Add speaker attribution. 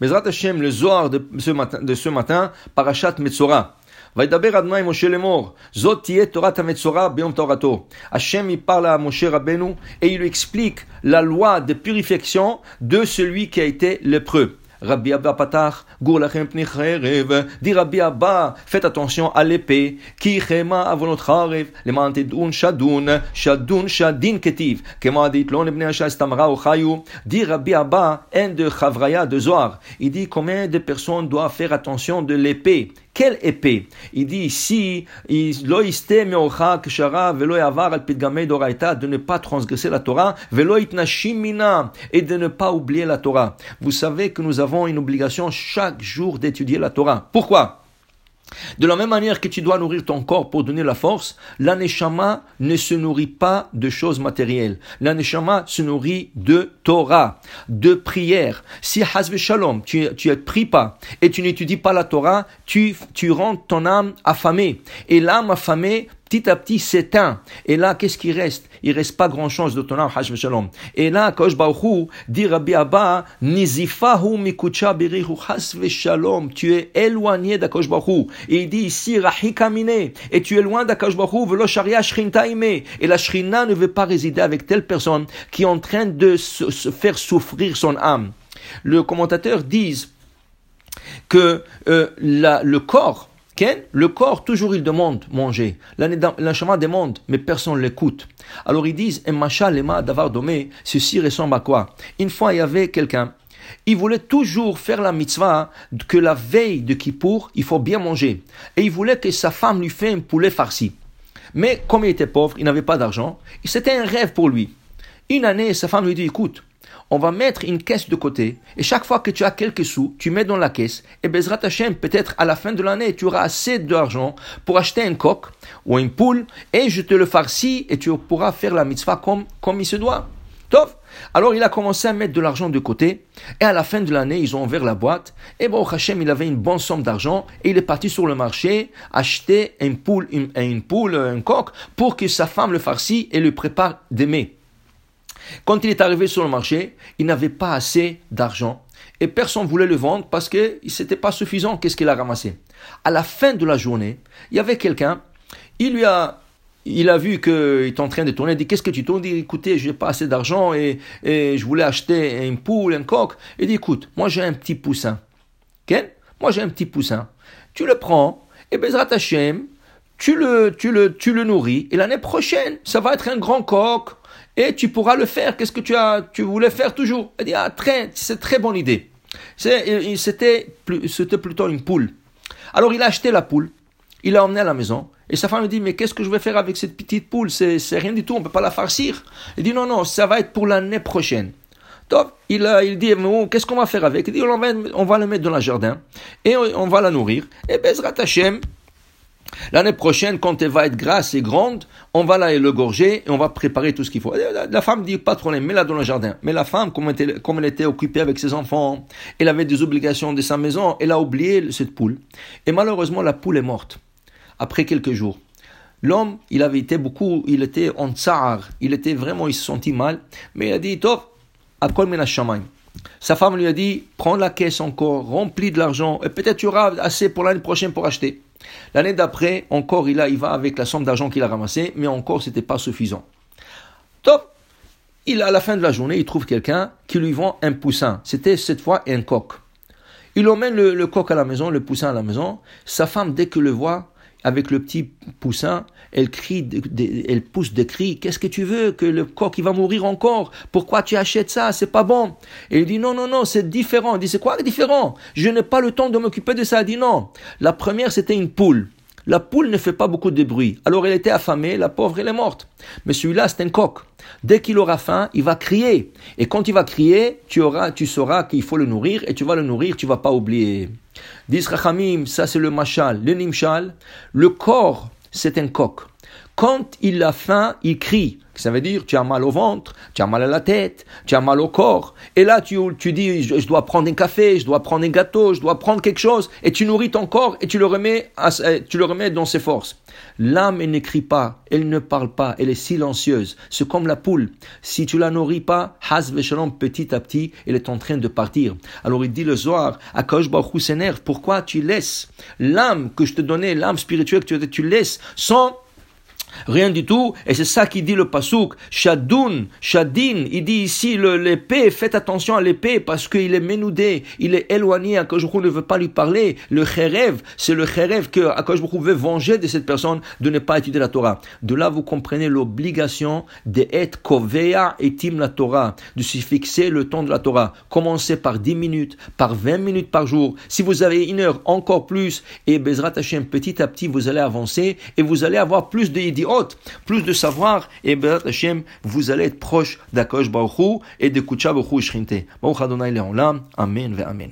Speaker 1: Bezrat Hashem, le Zohar de ce matin, de ce matin Parashat Metzora. וידבר אדוני משה לאמור, זאת תהיה תורת המצורע ביום תורתו. Hachem il parle à Moshe Rabbeinu et il lui explique la loi de purification de celui qui a été lépreux. Rabbi Abba Patach, Gourlachem Pnicherev, dit Rabbi Abba, faites attention à l'épée, qui chema avonot charev, le mantidun shadun, shadun shadin ketiv, kema dit lon ibn Hashas tamra ou chayu, dit Rabbi Abba, un de Chavraya de Zohar, il dit combien de personnes doivent faire attention de l'épée, quelle épée? Il dit ici, de ne pas transgresser la Torah, et de ne pas oublier la Torah. Vous savez que nous avons une obligation chaque jour d'étudier la Torah. Pourquoi? De la même manière que tu dois nourrir ton corps pour donner la force, l'aneshama ne se nourrit pas de choses matérielles. L'aneshama se nourrit de Torah, de prière. Si hasve shalom, tu, tu ne pries pas et tu n'étudies pas la Torah, tu, tu rends ton âme affamée. Et l'âme affamée petit à petit s'éteint. Et là, qu'est-ce qui reste? Il reste pas grand-chose de ton âme, Shalom. Et là, Kosh dit Rabbi Abba, Nizifahu mikucha birihu hasve shalom. Tu es éloigné d'Akosh Baruchu. Il dit ici, Rahikamine. Et tu es loin d'Akosh Baruchu, velo sharia shrinta Et la shrina ne veut pas résider avec telle personne qui est en train de faire souffrir son âme. Le commentateur dit que euh, le corps le corps, toujours il demande manger. L'enchaînement demande, mais personne l'écoute. Alors ils disent, d'avoir domé, ceci ressemble à quoi? Une fois, il y avait quelqu'un, il voulait toujours faire la mitzvah que la veille de Kippour, il faut bien manger. Et il voulait que sa femme lui fasse un poulet farci. Mais comme il était pauvre, il n'avait pas d'argent, c'était un rêve pour lui. Une année, sa femme lui dit, écoute, on va mettre une caisse de côté, et chaque fois que tu as quelques sous, tu mets dans la caisse, et Bezrat Hashem, peut-être à la fin de l'année, tu auras assez d'argent pour acheter un coq ou une poule, et je te le farcis, et tu pourras faire la mitzvah comme, il se doit. Top alors il a commencé à mettre de l'argent de côté, et à la fin de l'année, ils ont ouvert la boîte, et bon, Hachem, il avait une bonne somme d'argent, et il est parti sur le marché acheter une poule, une, une poule, un coq, pour que sa femme le farcie et le prépare d'aimer. Quand il est arrivé sur le marché, il n'avait pas assez d'argent et personne ne voulait le vendre parce que n'était pas suffisant. Qu'est-ce qu'il a ramassé? À la fin de la journée, il y avait quelqu'un, il lui a il a vu qu'il est en train de tourner, il dit Qu'est-ce que tu tournes? Il dit Écoutez, je n'ai pas assez d'argent et, je voulais acheter une poule, un coq. Il dit Écoute, moi j'ai un petit poussin. Quel Moi j'ai un petit poussin. Tu le prends et Bezrat Hashem, tu le, tu le, tu le nourris et l'année prochaine, ça va être un grand coq et tu pourras le faire. Qu'est-ce que tu as, tu voulais faire toujours? Il dit, ah, très, c'est très bonne idée. C'était, c'était plutôt une poule. Alors il a acheté la poule, il l'a emmenée à la maison, et sa femme lui dit, mais qu'est-ce que je vais faire avec cette petite poule? C'est, c'est rien du tout, on peut pas la farcir. Il dit, non, non, ça va être pour l'année prochaine. Top, il, il dit, qu'est-ce qu'on va faire avec? Il dit, on va, on va la mettre dans le jardin, et on, va la nourrir. Et Bezrat L'année prochaine, quand elle va être grasse et grande, on va la gorger et on va préparer tout ce qu'il faut. La femme dit pas de problème, mets-la dans le jardin. Mais la femme, comme elle, était, occupée avec ses enfants, elle avait des obligations de sa maison, elle a oublié cette poule. Et malheureusement, la poule est morte. Après quelques jours. L'homme, il avait été beaucoup, il était en tsar, il était vraiment, il se sentit mal, mais il a dit, top, à kol Sa femme lui a dit, prends la caisse encore, remplis de l'argent, et peut-être tu auras assez pour l'année prochaine pour acheter. L'année d'après, encore, il, a, il va avec la somme d'argent qu'il a ramassé, mais encore, c'était pas suffisant. Top! Il, à la fin de la journée, il trouve quelqu'un qui lui vend un poussin. C'était cette fois un coq. Il emmène le, le coq à la maison, le poussin à la maison. Sa femme, dès que le voit, avec le petit poussin, elle crie, elle pousse des cris. Qu'est-ce que tu veux que le coq il va mourir encore? Pourquoi tu achètes ça? C'est pas bon. Et il dit non non non, c'est différent. Il dit c'est quoi différent? Je n'ai pas le temps de m'occuper de ça. Il dit non. La première c'était une poule. La poule ne fait pas beaucoup de bruit. Alors elle était affamée, la pauvre elle est morte. Mais celui-là c'est un coq. Dès qu'il aura faim, il va crier. Et quand il va crier, tu auras, tu sauras qu'il faut le nourrir et tu vas le nourrir, tu vas pas oublier. Dis Rachamim, ça c'est le machal, le nimshal. Le corps, c'est un coq. Quand il a faim, il crie. Ça veut dire, tu as mal au ventre, tu as mal à la tête, tu as mal au corps. Et là, tu, dis, je, dois prendre un café, je dois prendre un gâteau, je dois prendre quelque chose. Et tu nourris ton corps et tu le remets, tu le remets dans ses forces. L'âme, elle n'écrit pas, elle ne parle pas, elle est silencieuse. C'est comme la poule. Si tu la nourris pas, petit à petit, elle est en train de partir. Alors il dit le soir, à Baruch s'énerve. Pourquoi tu laisses l'âme que je te donnais, l'âme spirituelle que tu, tu laisses, sans Rien du tout. Et c'est ça qui dit le pasouk. Shadoun, Shadin. Il dit ici l'épée. Faites attention à l'épée parce qu'il est ménoudé. Il est éloigné. Akashbrouk ne veut pas lui parler. Le khérev, c'est le khérev que Akashbrouk veut venger de cette personne de ne pas étudier la Torah. De là, vous comprenez l'obligation d'être kovea et tim la Torah. De se fixer le temps de la Torah. Commencez par 10 minutes, par 20 minutes par jour. Si vous avez une heure, encore plus. Et Bezrat Hashem, petit à petit, vous allez avancer et vous allez avoir plus de plus de savoir, et vous allez être proche d'Akosh Baruch et de Kucha Baruch Shrinte. Baruch Adonai Leolam. Amen ve Amen.